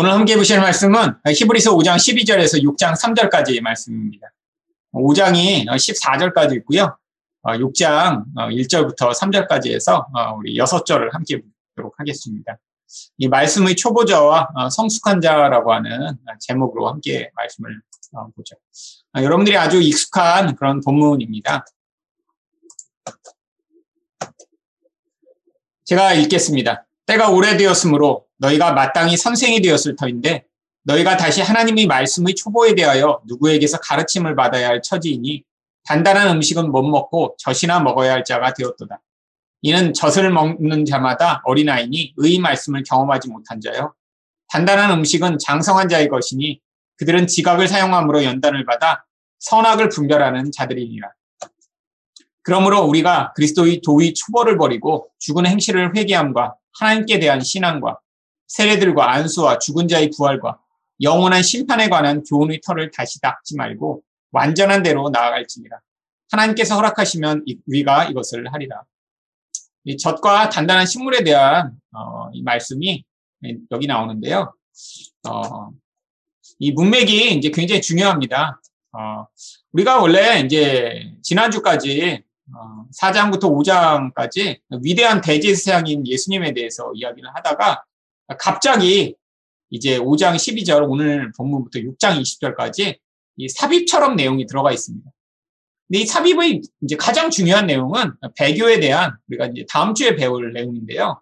오늘 함께 보실 말씀은 히브리서 5장 12절에서 6장 3절까지의 말씀입니다. 5장이 14절까지 있고요. 6장 1절부터 3절까지 해서 우리 6절을 함께 보도록 하겠습니다. 이 말씀의 초보자와 성숙한 자라고 하는 제목으로 함께 말씀을 보죠. 여러분들이 아주 익숙한 그런 본문입니다. 제가 읽겠습니다. 때가 오래되었으므로 너희가 마땅히 선생이 되었을 터인데 너희가 다시 하나님의 말씀의 초보에 대하여 누구에게서 가르침을 받아야 할 처지이니 단단한 음식은 못 먹고 젖이나 먹어야 할 자가 되었도다. 이는 젖을 먹는 자마다 어린아이니 의 말씀을 경험하지 못한 자요. 단단한 음식은 장성한 자의 것이니 그들은 지각을 사용함으로 연단을 받아 선악을 분별하는 자들이니라. 그러므로 우리가 그리스도의 도의 초보를 버리고 죽은 행실을 회개함과 하나님께 대한 신앙과 세례들과 안수와 죽은 자의 부활과 영원한 심판에 관한 교훈의 털을 다시 닦지 말고 완전한 대로 나아갈지니라. 하나님께서 허락하시면 우리가 이것을 하리라. 이 젖과 단단한 식물에 대한 어, 이 말씀이 여기 나오는데요. 어, 이 문맥이 이제 굉장히 중요합니다. 어, 우리가 원래 이제 지난주까지 어, 4장부터 5장까지 위대한 대제사장인 예수님에 대해서 이야기를 하다가 갑자기 이제 5장 12절 오늘 본문부터 6장 20절까지 이 삽입처럼 내용이 들어가 있습니다. 근데 이 삽입의 이제 가장 중요한 내용은 배교에 대한 우리가 이제 다음 주에 배울 내용인데요.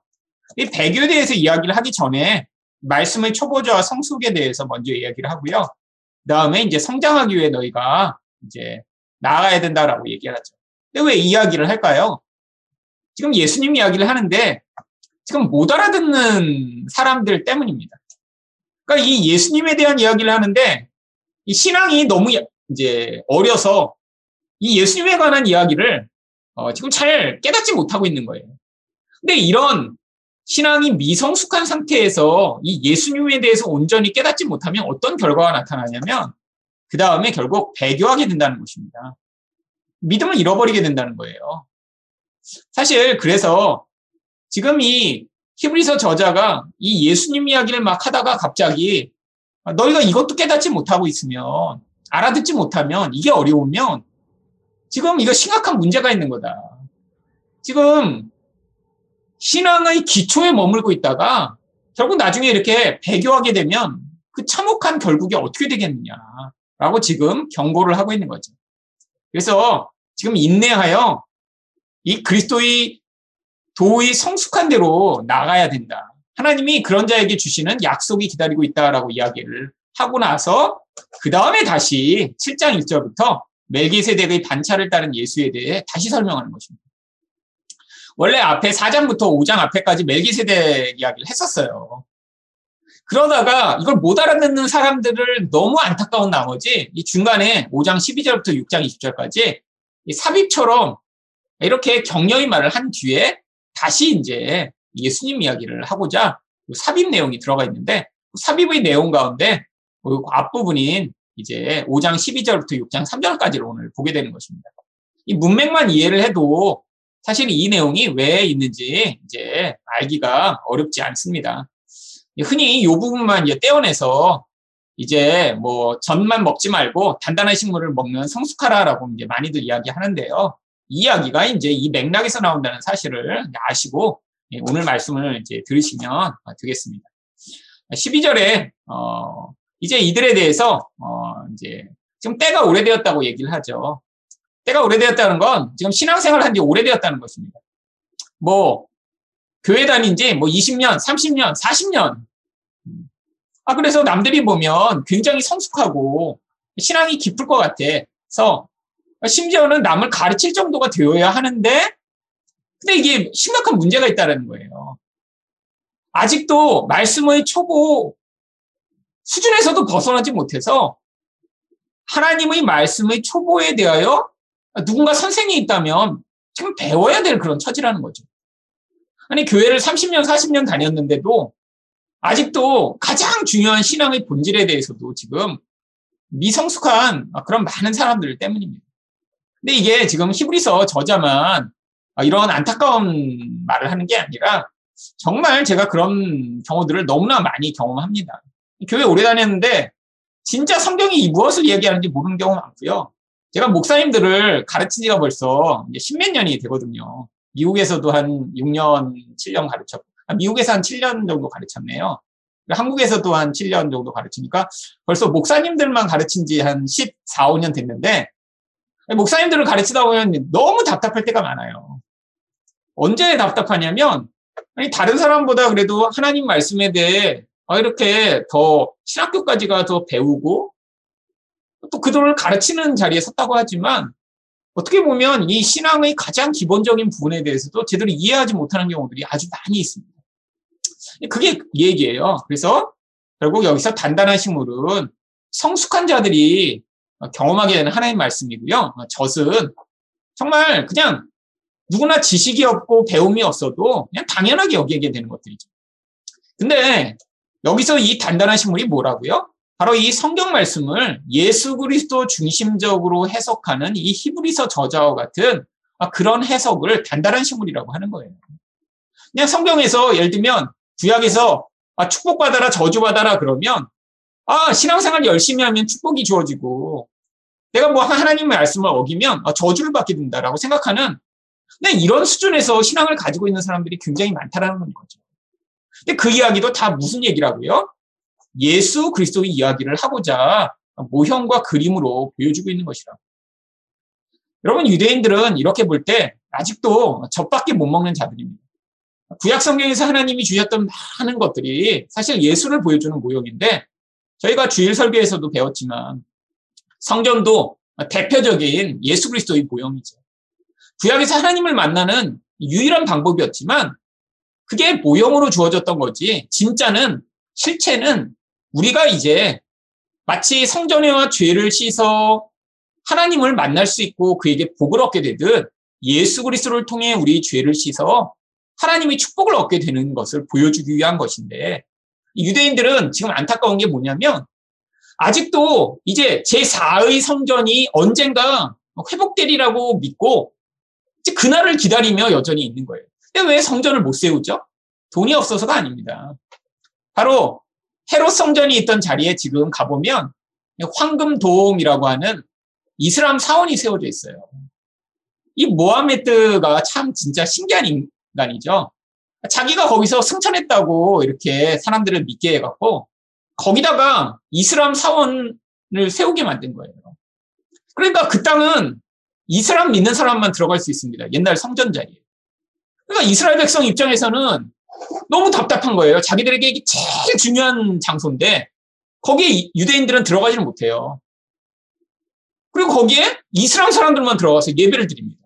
이 배교에 대해서 이야기를 하기 전에 말씀의 초보자와 성숙에 대해서 먼저 이야기를 하고요. 그 다음에 이제 성장하기 위해 너희가 이제 나아가야 된다라고 얘기를 하죠. 왜 이야기를 할까요? 지금 예수님 이야기를 하는데 지금 못 알아듣는 사람들 때문입니다. 그러니까 이 예수님에 대한 이야기를 하는데 이 신앙이 너무 이제 어려서 이 예수님에 관한 이야기를 어 지금 잘 깨닫지 못하고 있는 거예요. 근데 이런 신앙이 미성숙한 상태에서 이 예수님에 대해서 온전히 깨닫지 못하면 어떤 결과가 나타나냐면 그 다음에 결국 배교하게 된다는 것입니다. 믿음을 잃어버리게 된다는 거예요. 사실 그래서 지금 이 히브리서 저자가 이 예수님 이야기를 막 하다가 갑자기 너희가 이것도 깨닫지 못하고 있으면 알아듣지 못하면 이게 어려우면 지금 이거 심각한 문제가 있는 거다. 지금 신앙의 기초에 머물고 있다가 결국 나중에 이렇게 배교하게 되면 그 참혹한 결국이 어떻게 되겠느냐라고 지금 경고를 하고 있는 거죠. 그래서 지금 인내하여 이 그리스도의 도의 성숙한 대로 나가야 된다. 하나님이 그런 자에게 주시는 약속이 기다리고 있다라고 이야기를 하고 나서 그 다음에 다시 7장 1절부터 멜기세덱의 반차를 따른 예수에 대해 다시 설명하는 것입니다. 원래 앞에 4장부터 5장 앞에까지 멜기세덱 이야기를 했었어요. 그러다가 이걸 못 알아듣는 사람들을 너무 안타까운 나머지 이 중간에 5장 12절부터 6장 20절까지 삽입처럼 이렇게 격려의 말을 한 뒤에 다시 이제 예수님 이야기를 하고자 삽입 내용이 들어가 있는데 삽입의 내용 가운데 그 앞부분인 이제 5장 12절부터 6장 3절까지를 오늘 보게 되는 것입니다. 이 문맥만 이해를 해도 사실 이 내용이 왜 있는지 이제 알기가 어렵지 않습니다. 흔히 이 부분만 이제 떼어내서 이제 뭐 전만 먹지 말고 단단한 식물을 먹는 성숙하라라고 이제 많이들 이야기하는데요. 이 이야기가 이제 이 맥락에서 나온다는 사실을 아시고 예, 오늘 말씀을 이제 들으시면 되겠습니다. 12절에 어 이제 이들에 대해서 어 이제 지금 때가 오래되었다고 얘기를 하죠. 때가 오래되었다는 건 지금 신앙생활 한 지 오래되었다는 것입니다. 뭐 교회 다닌 지 뭐 20년, 30년, 40년 아, 그래서 남들이 보면 굉장히 성숙하고 신앙이 깊을 것 같아서 심지어는 남을 가르칠 정도가 되어야 하는데 근데 이게 심각한 문제가 있다는 거예요. 아직도 말씀의 초보 수준에서도 벗어나지 못해서 하나님의 말씀의 초보에 대하여 누군가 선생이 있다면 지금 배워야 될 그런 처지라는 거죠. 아니, 교회를 30년, 40년 다녔는데도 아직도 가장 중요한 신앙의 본질에 대해서도 지금 미성숙한 그런 많은 사람들 때문입니다. 근데 이게 지금 히브리서 저자만 이런 안타까운 말을 하는 게 아니라 정말 제가 그런 경우들을 너무나 많이 경험합니다. 교회 오래 다녔는데 진짜 성경이 무엇을 얘기하는지 모르는 경우가 많고요. 제가 목사님들을 가르친 지가 벌써 십몇 년이 되거든요. 미국에서도 한 6년, 7년 가르쳤고, 아, 미국에서 한 7년 정도 가르쳤네요. 한국에서도 한 7년 정도 가르치니까 벌써 목사님들만 가르친 지 한 14, 5년 됐는데, 목사님들을 가르치다 보면 너무 답답할 때가 많아요. 언제 답답하냐면, 아니, 다른 사람보다 그래도 하나님 말씀에 대해 아, 이렇게 더 신학교까지 가서 배우고 또 그들을 가르치는 자리에 섰다고 하지만 어떻게 보면 이 신앙의 가장 기본적인 부분에 대해서도 제대로 이해하지 못하는 경우들이 아주 많이 있습니다. 그게 얘기예요. 그래서 결국 여기서 단단한 식물은 성숙한 자들이 경험하게 되는 하나님 말씀이고요. 젖은 정말 그냥 누구나 지식이 없고 배움이 없어도 그냥 당연하게 여기게 되는 것들이죠. 근데 여기서 이 단단한 식물이 뭐라고요? 바로 이 성경 말씀을 예수 그리스도 중심적으로 해석하는 이 히브리서 저자와 같은 그런 해석을 단단한 식물이라고 하는 거예요. 그냥 성경에서 예를 들면 구약에서 아, 축복받아라 저주받아라 그러면 아 신앙생활 열심히 하면 축복이 주어지고 내가 뭐 하나님의 말씀을 어기면 아, 저주를 받게 된다라고 생각하는 그냥 이런 수준에서 신앙을 가지고 있는 사람들이 굉장히 많다라는 거죠. 근데 그 이야기도 다 무슨 얘기라고요? 예수 그리스도의 이야기를 하고자 모형과 그림으로 보여주고 있는 것이라고. 여러분 유대인들은 이렇게 볼 때 아직도 젖밖에 못 먹는 자들입니다. 구약 성경에서 하나님이 주셨던 많은 것들이 사실 예수를 보여주는 모형인데 저희가 주일 설교에서도 배웠지만 성전도 대표적인 예수 그리스도의 모형이죠. 구약에서 하나님을 만나는 유일한 방법이었지만 그게 모형으로 주어졌던 거지 진짜는 실체는 우리가 이제 마치 성전에와 죄를 씻어 하나님을 만날 수 있고 그에게 복을 얻게 되듯 예수 그리스도를 통해 우리 죄를 씻어 하나님이 축복을 얻게 되는 것을 보여주기 위한 것인데 유대인들은 지금 안타까운 게 뭐냐면 아직도 이제 제4의 성전이 언젠가 회복되리라고 믿고 그날을 기다리며 여전히 있는 거예요. 왜 성전을 못 세우죠? 돈이 없어서가 아닙니다. 바로 헤롯 성전이 있던 자리에 지금 가보면 황금 도움이라고 하는 이슬람 사원이 세워져 있어요. 이 모하메드가 참 진짜 신기한 인간이죠. 자기가 거기서 승천했다고 이렇게 사람들을 믿게 해갖고 거기다가 이슬람 사원을 세우게 만든 거예요. 그러니까 그 땅은 이슬람 믿는 사람만 들어갈 수 있습니다. 옛날 성전 자리에. 그러니까 이스라엘 백성 입장에서는 너무 답답한 거예요. 자기들에게 이게 제일 중요한 장소인데 거기에 유대인들은 들어가지는 못해요. 그리고 거기에 이슬람 사람들만 들어가서 예배를 드립니다.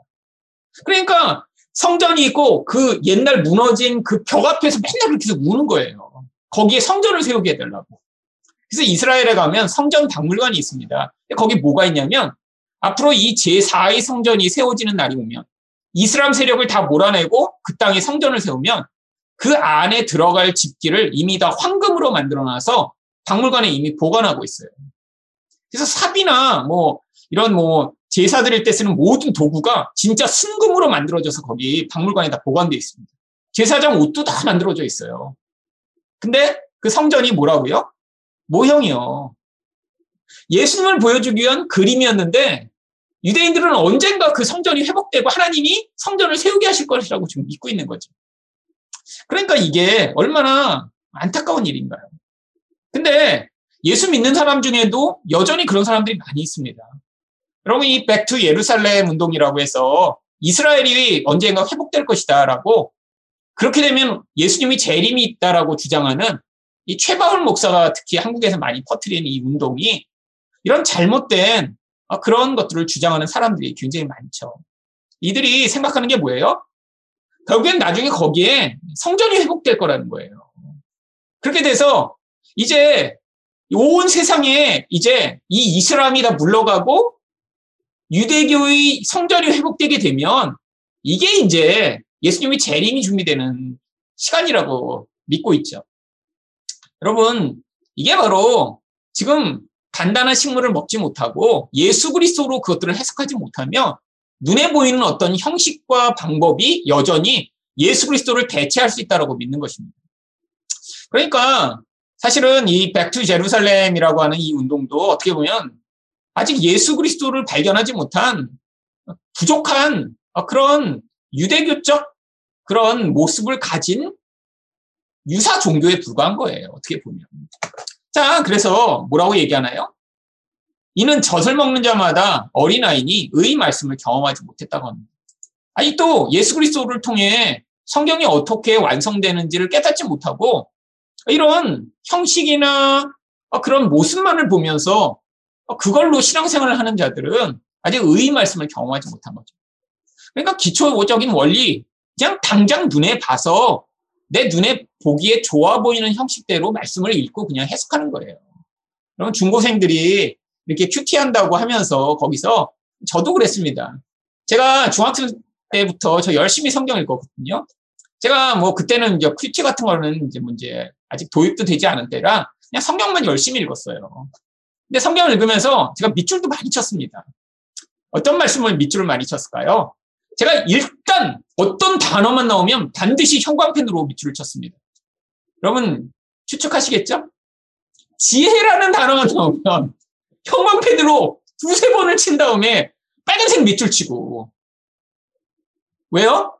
그러니까 성전이 있고 그 옛날 무너진 그 벽 앞에서 맨날 그렇게 우는 거예요. 거기에 성전을 세우게 해달라고. 그래서 이스라엘에 가면 성전 박물관이 있습니다. 거기 뭐가 있냐면 앞으로 이 제4의 성전이 세워지는 날이 오면 이슬람 세력을 다 몰아내고 그 땅에 성전을 세우면 그 안에 들어갈 집기를 이미 다 황금으로 만들어놔서 박물관에 이미 보관하고 있어요. 그래서 삽이나 뭐 이런 뭐 제사 드릴 때 쓰는 모든 도구가 진짜 순금으로 만들어져서 거기 박물관에 다 보관되어 있습니다. 제사장 옷도 다 만들어져 있어요. 근데 그 성전이 뭐라고요? 모형이요. 예수님을 보여주기 위한 그림이었는데 유대인들은 언젠가 그 성전이 회복되고 하나님이 성전을 세우게 하실 것이라고 지금 믿고 있는 거죠. 그러니까 이게 얼마나 안타까운 일인가요? 근데 예수 믿는 사람 중에도 여전히 그런 사람들이 많이 있습니다. 여러분 이 백투 예루살렘 운동이라고 해서 이스라엘이 언젠가 회복될 것이다라고 그렇게 되면 예수님이 재림이 있다라고 주장하는 이 최바울 목사가 특히 한국에서 많이 퍼뜨리는 이 운동이 이런 잘못된 그런 것들을 주장하는 사람들이 굉장히 많죠. 이들이 생각하는 게 뭐예요? 결국엔 나중에 거기에 성전이 회복될 거라는 거예요. 그렇게 돼서 이제 온 세상에 이제 이 이슬람이 다 물러가고 유대교의 성전이 회복되게 되면 이게 이제 예수님이 재림이 준비되는 시간이라고 믿고 있죠. 여러분, 이게 바로 지금 단단한 식물을 먹지 못하고 예수 그리스도로 그것들을 해석하지 못하면 눈에 보이는 어떤 형식과 방법이 여전히 예수 그리스도를 대체할 수 있다고 믿는 것입니다. 그러니까 사실은 이 백투 제루살렘이라고 하는 이 운동도 어떻게 보면 아직 예수 그리스도를 발견하지 못한 부족한 그런 유대교적 그런 모습을 가진 유사 종교에 불과한 거예요. 어떻게 보면. 자, 그래서 뭐라고 얘기하나요? 이는 젖을 먹는 자마다 어린아이니 의 말씀을 경험하지 못했다고 합니다. 아니 또 예수 그리스도를 통해 성경이 어떻게 완성되는지를 깨닫지 못하고 이런 형식이나 그런 모습만을 보면서 그걸로 신앙생활을 하는 자들은 아직 의의 말씀을 경험하지 못한 거죠. 그러니까 기초적인 원리, 그냥 당장 눈에 봐서 내 눈에 보기에 좋아 보이는 형식대로 말씀을 읽고 그냥 해석하는 거예요. 그러면 중고생들이 이렇게 QT 한다고 하면서 거기서 저도 그랬습니다. 제가 중학생 때부터 저 열심히 성경 읽었거든요. 제가 뭐 그때는 이제 QT 같은 거는 이제 문제 아직 도입도 되지 않은 때라 그냥 성경만 열심히 읽었어요. 근데 성경을 읽으면서 제가 밑줄도 많이 쳤습니다. 어떤 말씀을 밑줄을 많이 쳤을까요? 제가 일단 어떤 단어만 나오면 반드시 형광펜으로 밑줄을 쳤습니다. 여러분 추측하시겠죠? 지혜라는 단어가 나오면 형광펜으로 두세 번을 친 다음에 빨간색 밑줄 치고 왜요?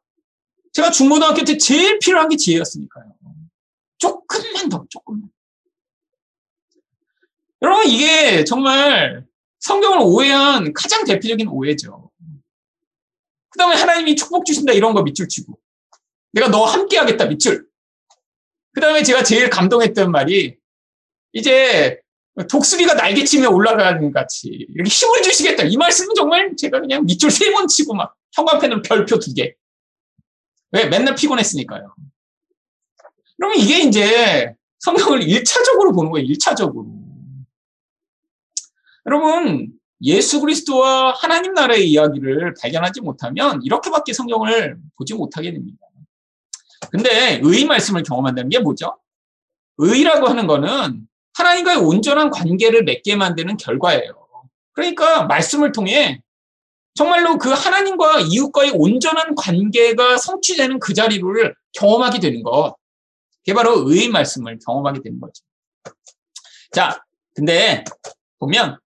제가 중고등학교 때 제일 필요한 게 지혜였으니까요. 조금만 더, 조금만. 여러분, 이게 정말 성경을 오해한 가장 대표적인 오해죠. 그 다음에 하나님이 축복 주신다 이런 거 밑줄 치고. 내가 너 함께 하겠다 밑줄. 그 다음에 제가 제일 감동했던 말이 이제 독수리가 날개치며 올라가는 같이 이렇게 힘을 주시겠다. 이 말씀은 정말 제가 그냥 밑줄 세 번 치고 막 형광펜으로 별표 두 개. 왜? 맨날 피곤했으니까요. 그러면 이게 이제 성경을 1차적으로 보는 거예요. 1차적으로. 여러분, 예수 그리스도와 하나님 나라의 이야기를 발견하지 못하면 이렇게밖에 성경을 보지 못하게 됩니다. 근데 의 말씀을 경험한다는 게 뭐죠? 의라고 하는 거는 하나님과의 온전한 관계를 맺게 만드는 결과예요. 그러니까 말씀을 통해 정말로 그 하나님과 이웃과의 온전한 관계가 성취되는 그 자리를 경험하게 되는 것. 그게 바로 의의 말씀을 경험하게 되는 거죠. 자, 근데 보면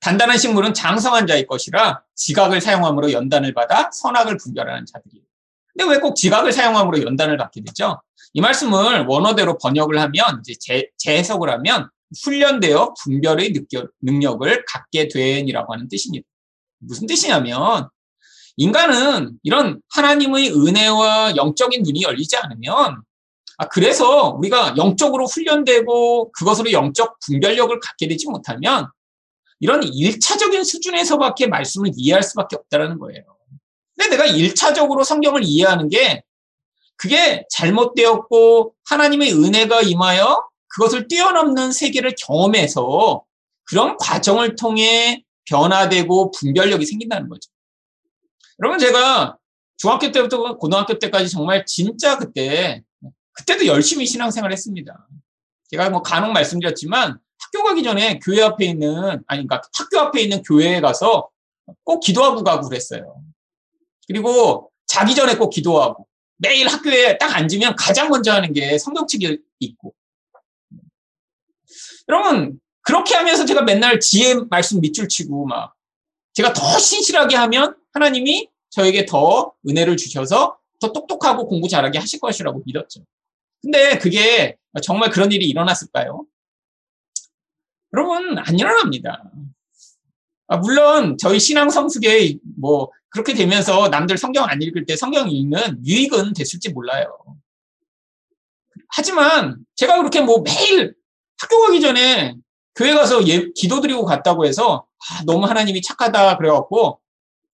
단단한 식물은 장성한 자의 것이라 지각을 사용함으로 연단을 받아 선악을 분별하는 자들이에요. 근데 왜 꼭 지각을 사용함으로 연단을 받게 되죠? 이 말씀을 원어대로 번역을 하면 이제 재, 재해석을 하면 훈련되어 분별의 능력을 갖게 된이라고 하는 뜻입니다. 무슨 뜻이냐면 인간은 이런 하나님의 은혜와 영적인 눈이 열리지 않으면 아, 그래서 우리가 영적으로 훈련되고 그것으로 영적 분별력을 갖게 되지 못하면 이런 일차적인 수준에서밖에 말씀을 이해할 수밖에 없다는 거예요. 근데 내가 일차적으로 성경을 이해하는 게 그게 잘못되었고 하나님의 은혜가 임하여 그것을 뛰어넘는 세계를 경험해서 그런 과정을 통해 변화되고 분별력이 생긴다는 거죠. 여러분 제가 중학교 때부터 고등학교 때까지 정말 진짜 그때 그때도 열심히 신앙생활 했습니다. 제가 뭐 간혹 말씀드렸지만 학교 가기 전에 교회 앞에 있는 아니 그러니까 학교 앞에 있는 교회에 가서 꼭 기도하고 가고 그랬어요. 그리고 자기 전에 꼭 기도하고 매일 학교에 딱 앉으면 가장 먼저 하는 게 성경책이 있고 여러분 그렇게 하면서 제가 맨날 지혜 말씀 밑줄 치고 막 제가 더 신실하게 하면 하나님이 저에게 더 은혜를 주셔서 더 똑똑하고 공부 잘하게 하실 것이라고 믿었죠. 근데 그게 정말 그런 일이 일어났을까요? 여러분, 안 일어납니다. 아, 물론 저희 신앙 성숙에 뭐 그렇게 되면서 남들 성경 안 읽을 때 성경 읽는 유익은 됐을지 몰라요. 하지만 제가 그렇게 뭐 매일 학교 가기 전에 교회 가서 예, 기도드리고 갔다고 해서 아, 너무 하나님이 착하다 그래갖고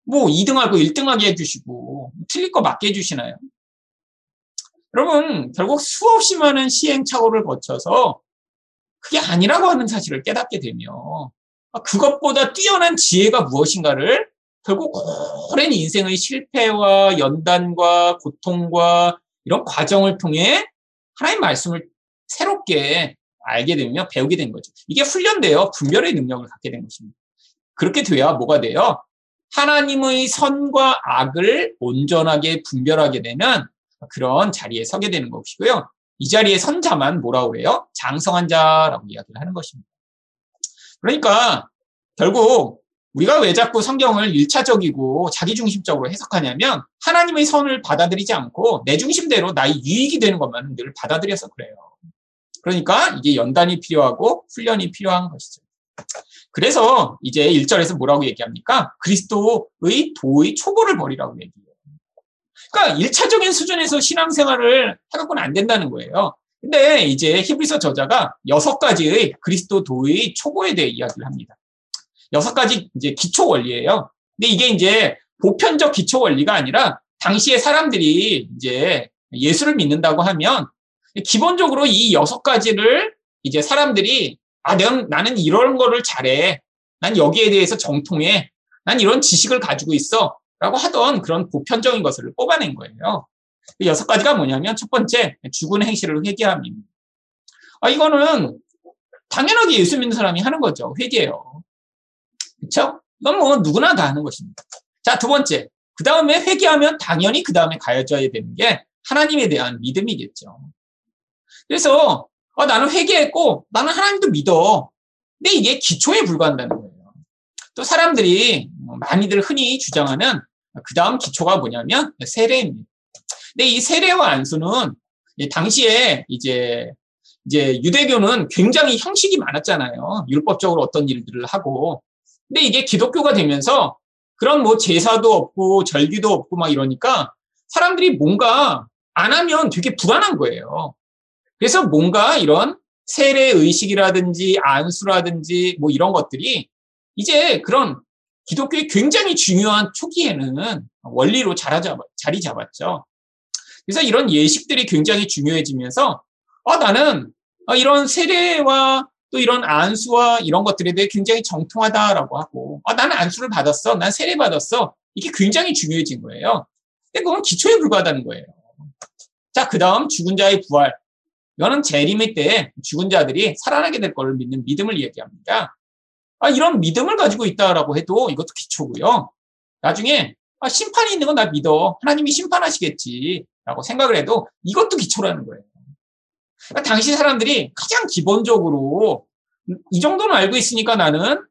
뭐 2등하고 1등하게 해주시고 틀릴 거 맞게 해주시나요? 여러분 결국 수없이 많은 시행착오를 거쳐서 그게 아니라고 하는 사실을 깨닫게 되며 아, 그것보다 뛰어난 지혜가 무엇인가를 결국 오랜 인생의 실패와 연단과 고통과 이런 과정을 통해 하나님 말씀을 새롭게 알게 되면 배우게 된 거죠. 이게 훈련돼요. 분별의 능력을 갖게 된 것입니다. 그렇게 돼야 뭐가 돼요? 하나님의 선과 악을 온전하게 분별하게 되는 그런 자리에 서게 되는 것이고요. 이 자리에 선 자만 뭐라고 그래요? 장성한 자라고 이야기를 하는 것입니다. 그러니까 결국 우리가 왜 자꾸 성경을 일차적이고 자기중심적으로 해석하냐면 하나님의 선을 받아들이지 않고 내 중심대로 나의 유익이 되는 것만 늘 받아들여서 그래요. 그러니까 이게 연단이 필요하고 훈련이 필요한 것이죠. 그래서 이제 1절에서 뭐라고 얘기합니까? 그리스도의 도의 초보를 버리라고 얘기해요. 그러니까 1차적인 수준에서 신앙생활을 해갖고는 안 된다는 거예요. 근데 이제 히브리서 저자가 여섯 가지의 그리스도 도의 초보에 대해 이야기를 합니다. 여섯 가지 이제 기초 원리예요. 근데 이게 이제 보편적 기초 원리가 아니라 당시에 사람들이 이제 예수를 믿는다고 하면 기본적으로 이 여섯 가지를 이제 사람들이 아, 난, 나는 이런 거를 잘해. 난 여기에 대해서 정통해. 난 이런 지식을 가지고 있어. 라고 하던 그런 보편적인 것을 뽑아낸 거예요. 그 여섯 가지가 뭐냐면 첫 번째, 죽은 행실을 회개함입니다. 아, 이거는 당연하게 예수 믿는 사람이 하는 거죠. 회개요. 그렇죠? 이건 뭐 누구나 다 하는 것입니다. 자, 두 번째. 그 다음에 회개하면 당연히 그 다음에 가져야 되는 게 하나님에 대한 믿음이겠죠. 그래서 어, 나는 회개했고 나는 하나님도 믿어. 근데 이게 기초에 불과한다는 거예요. 또 사람들이 많이들 흔히 주장하는 그 다음 기초가 뭐냐면 세례입니다. 근데 이 세례와 안수는 당시에 이제 이제 유대교는 굉장히 형식이 많았잖아요. 율법적으로 어떤 일들을 하고. 근데 이게 기독교가 되면서 그런 뭐 제사도 없고 절기도 없고 막 이러니까 사람들이 뭔가 안 하면 되게 불안한 거예요. 그래서 뭔가 이런 세례 의식이라든지 안수라든지 뭐 이런 것들이 이제 그런 기독교의 굉장히 중요한 초기에는 원리로 자리 잡았죠. 그래서 이런 예식들이 굉장히 중요해지면서 아 나는 이런 세례와 또 이런 안수와 이런 것들에 대해 굉장히 정통하다라고 하고 아 나는 안수를 받았어, 난 세례 받았어 이게 굉장히 중요해진 거예요. 근데 그건 기초에 불과하다는 거예요. 자, 그 다음 죽은 자의 부활. 이거는 재림의 때 죽은 자들이 살아나게 될 것을 믿는 믿음을 얘기합니다. 아, 이런 믿음을 가지고 있다라고 해도 이것도 기초고요. 나중에 아, 심판이 있는 건 나 믿어. 하나님이 심판하시겠지. 라고 생각을 해도 이것도 기초라는 거예요. 그러니까 당시 사람들이 가장 기본적으로 이 정도는 알고 있으니까 나는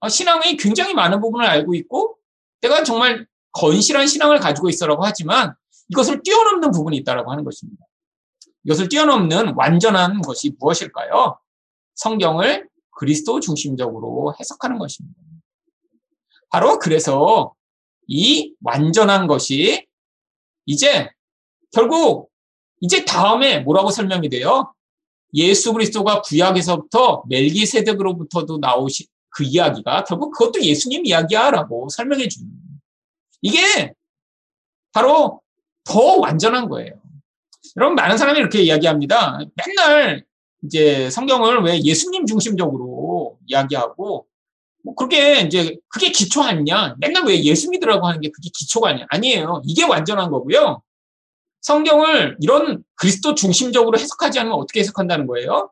아, 신앙의 굉장히 많은 부분을 알고 있고 내가 정말 건실한 신앙을 가지고 있어라고 하지만 이것을 뛰어넘는 부분이 있다라고 하는 것입니다. 이것을 뛰어넘는 완전한 것이 무엇일까요? 성경을 그리스도 중심적으로 해석하는 것입니다. 바로 그래서 이 완전한 것이 이제 결국 이제 다음에 뭐라고 설명이 돼요? 예수 그리스도가 구약에서부터 멜기세덱으로부터도 나오신 그 이야기가 결국 그것도 예수님 이야기야라고 설명해 주는 이게 바로 더 완전한 거예요. 여러분 많은 사람이 이렇게 이야기합니다. 맨날 이제 성경을 왜 예수님 중심적으로 이야기하고 뭐 그게 이제 그게 기초 아니냐? 맨날 왜 예수 믿으라고 하는 게 그게 기초가 아니야? 아니에요. 이게 완전한 거고요. 성경을 이런 그리스도 중심적으로 해석하지 않으면 어떻게 해석한다는 거예요?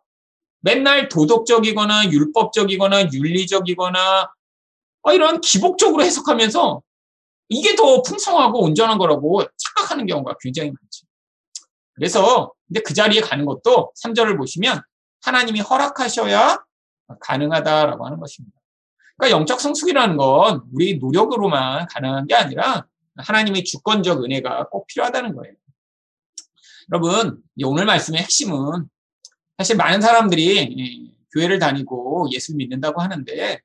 맨날 도덕적이거나 율법적이거나 윤리적이거나 어, 이런 기복적으로 해석하면서 이게 더 풍성하고 온전한 거라고 착각하는 경우가 굉장히 많죠. 그래서 근데 그 자리에 가는 것도 3절을 보시면 하나님이 허락하셔야 가능하다라고 하는 것입니다. 그러니까 영적 성숙이라는 건 우리 노력으로만 가능한 게 아니라 하나님의 주권적 은혜가 꼭 필요하다는 거예요. 여러분, 오늘 말씀의 핵심은 사실 많은 사람들이 교회를 다니고 예수 믿는다고 하는데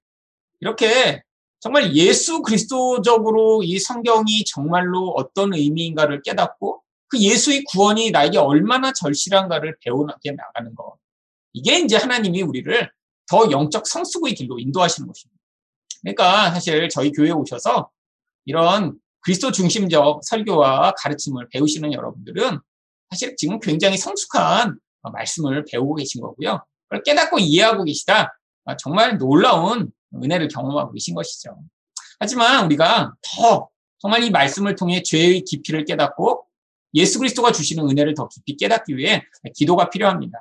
이렇게 정말 예수 그리스도적으로 이 성경이 정말로 어떤 의미인가를 깨닫고 그 예수의 구원이 나에게 얼마나 절실한가를 배우게 나가는 것. 이게 이제 하나님이 우리를 더 영적 성숙의 길로 인도하시는 것입니다. 그러니까 사실 저희 교회에 오셔서 이런 그리스도 중심적 설교와 가르침을 배우시는 여러분들은 사실 지금 굉장히 성숙한 말씀을 배우고 계신 거고요. 그걸 깨닫고 이해하고 계시다. 정말 놀라운 은혜를 경험하고 계신 것이죠. 하지만 우리가 더 정말 이 말씀을 통해 죄의 깊이를 깨닫고 예수 그리스도가 주시는 은혜를 더 깊이 깨닫기 위해 기도가 필요합니다.